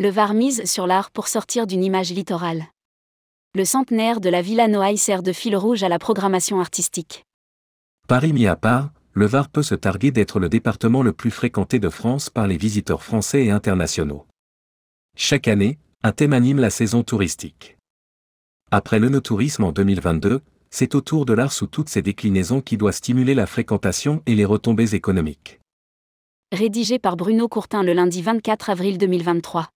Le Var mise sur l'art pour sortir d'une image littorale. Le centenaire de la Villa Noailles sert de fil rouge à la programmation artistique. Paris mis à part, le Var peut se targuer d'être le département le plus fréquenté de France par les visiteurs français et internationaux. Chaque année, un thème anime la saison touristique. Après le no-tourisme en 2022, c'est au tour de l'art sous toutes ses déclinaisons qui doit stimuler la fréquentation et les retombées économiques. Rédigé par Bruno Courtin le lundi 24 avril 2023.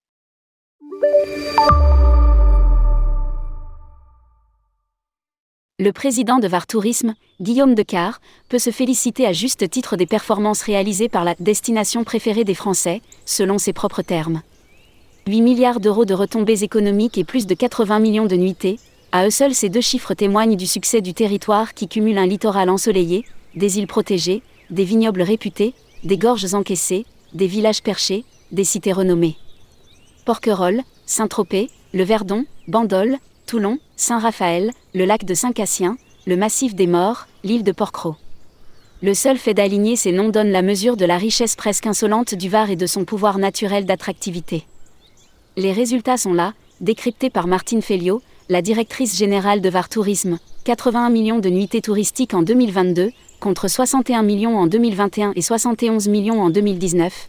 Le président de Var Tourisme, Guillaume Decar, peut se féliciter à juste titre des performances réalisées par la destination préférée des Français, selon ses propres termes. 8 milliards d'euros de retombées économiques et plus de 80 millions de nuitées, à eux seuls ces deux chiffres témoignent du succès du territoire qui cumule un littoral ensoleillé, des îles protégées, des vignobles réputés, des gorges encaissées, des villages perchés, des cités renommées. Porquerolles, Saint-Tropez, le Verdon, Bandol, Toulon, Saint-Raphaël, le lac de Saint-Cassien, le massif des Morts, l'île de Porquerolles. Le seul fait d'aligner ces noms donne la mesure de la richesse presque insolente du Var et de son pouvoir naturel d'attractivité. Les résultats sont là, décryptés par Martine Felliot, la directrice générale de Var Tourisme, 81 millions de nuitées touristiques en 2022, contre 61 millions en 2021 et 71 millions en 2019,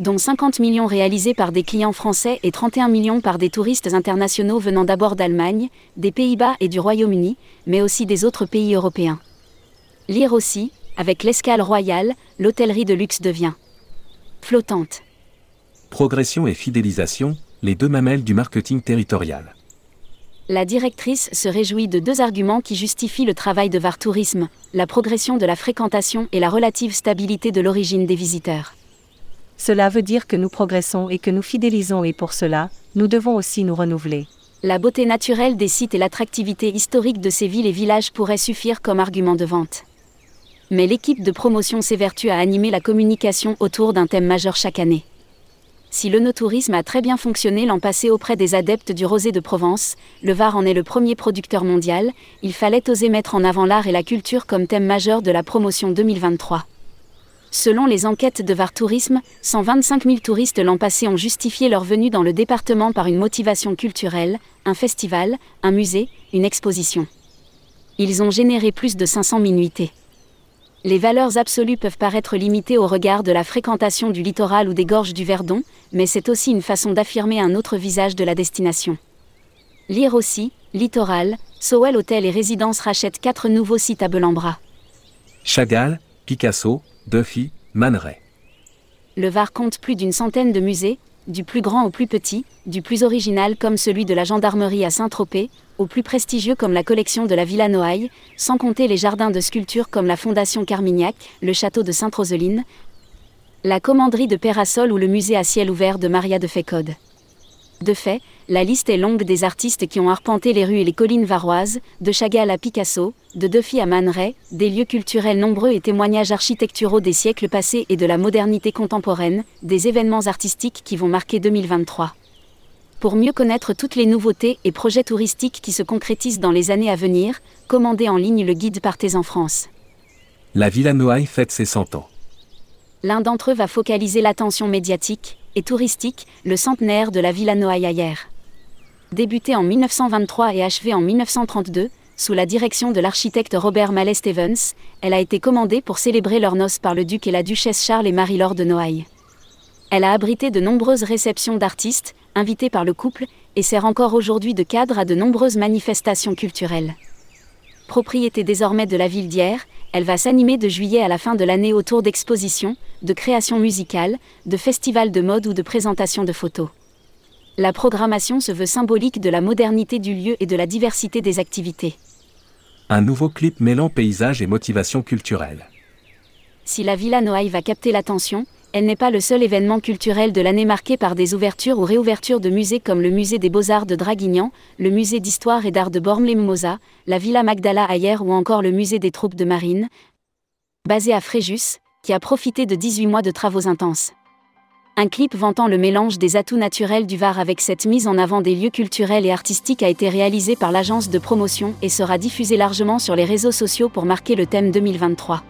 dont 50 millions réalisés par des clients français et 31 millions par des touristes internationaux venant d'abord d'Allemagne, des Pays-Bas et du Royaume-Uni, mais aussi des autres pays européens. Lire aussi, avec l'escale royale, l'hôtellerie de luxe devient flottante. Progression et fidélisation, les deux mamelles du marketing territorial. La directrice se réjouit de deux arguments qui justifient le travail de VAR Tourisme, la progression de la fréquentation et la relative stabilité de l'origine des visiteurs. Cela veut dire que nous progressons et que nous fidélisons et pour cela, nous devons aussi nous renouveler. La beauté naturelle des sites et l'attractivité historique de ces villes et villages pourraient suffire comme argument de vente. Mais l'équipe de promotion s'évertue à animer la communication autour d'un thème majeur chaque année. Si le no-tourisme a très bien fonctionné l'an passé auprès des adeptes du rosé de Provence, le Var en est le premier producteur mondial, il fallait oser mettre en avant l'art et la culture comme thème majeur de la promotion 2023. Selon les enquêtes de VAR Tourisme, 125 000 touristes l'an passé ont justifié leur venue dans le département par une motivation culturelle, un festival, un musée, une exposition. Ils ont généré plus de 500 minuités. Les valeurs absolues peuvent paraître limitées au regard de la fréquentation du littoral ou des gorges du Verdon, mais c'est aussi une façon d'affirmer un autre visage de la destination. Lire aussi, Littoral, Sowell Hôtel et Résidences rachètent quatre nouveaux sites à Belambra. Chagall, Picasso, Duffy, Man Le Var compte plus d'une centaine de musées, du plus grand au plus petit, du plus original comme celui de la gendarmerie à Saint-Tropez, au plus prestigieux comme la collection de la Villa Noailles, sans compter les jardins de sculpture comme la Fondation Carmignac, le château de Sainte-Roseline, la commanderie de Pérasol ou le musée à ciel ouvert de Maria de Fécode. De fait, la liste est longue des artistes qui ont arpenté les rues et les collines varoises, de Chagall à Picasso, de Duffy à Man Ray, des lieux culturels nombreux et témoignages architecturaux des siècles passés et de la modernité contemporaine, des événements artistiques qui vont marquer 2023. Pour mieux connaître toutes les nouveautés et projets touristiques qui se concrétisent dans les années à venir, commandez en ligne le guide Partez en France. La Villa Noailles fête ses 100 ans. L'un d'entre eux va focaliser l'attention médiatique, et touristique, le centenaire de la Villa Noailles. Débuté en 1923 et achevé en 1932, sous la direction de l'architecte Robert Mallet Stevens, elle a été commandée pour célébrer leurs noces par le duc et la duchesse Charles et Marie-Laure de Noailles. Elle a abrité de nombreuses réceptions d'artistes, invités par le couple, et sert encore aujourd'hui de cadre à de nombreuses manifestations culturelles. Propriété désormais de la ville d'Hyères, elle va s'animer de juillet à la fin de l'année autour d'expositions, de créations musicales, de festivals de mode ou de présentations de photos. La programmation se veut symbolique de la modernité du lieu et de la diversité des activités. Un nouveau clip mêlant paysage et motivation culturelle. Si la Villa Noailles va capter l'attention, elle n'est pas le seul événement culturel de l'année marqué par des ouvertures ou réouvertures de musées comme le Musée des Beaux-Arts de Draguignan, le Musée d'Histoire et d'Art de Bormes-les-Mimosas, la Villa Magdala ailleurs ou encore le Musée des Troupes de Marine, basé à Fréjus, qui a profité de 18 mois de travaux intenses. Un clip vantant le mélange des atouts naturels du Var avec cette mise en avant des lieux culturels et artistiques a été réalisé par l'agence de promotion et sera diffusé largement sur les réseaux sociaux pour marquer le thème 2023.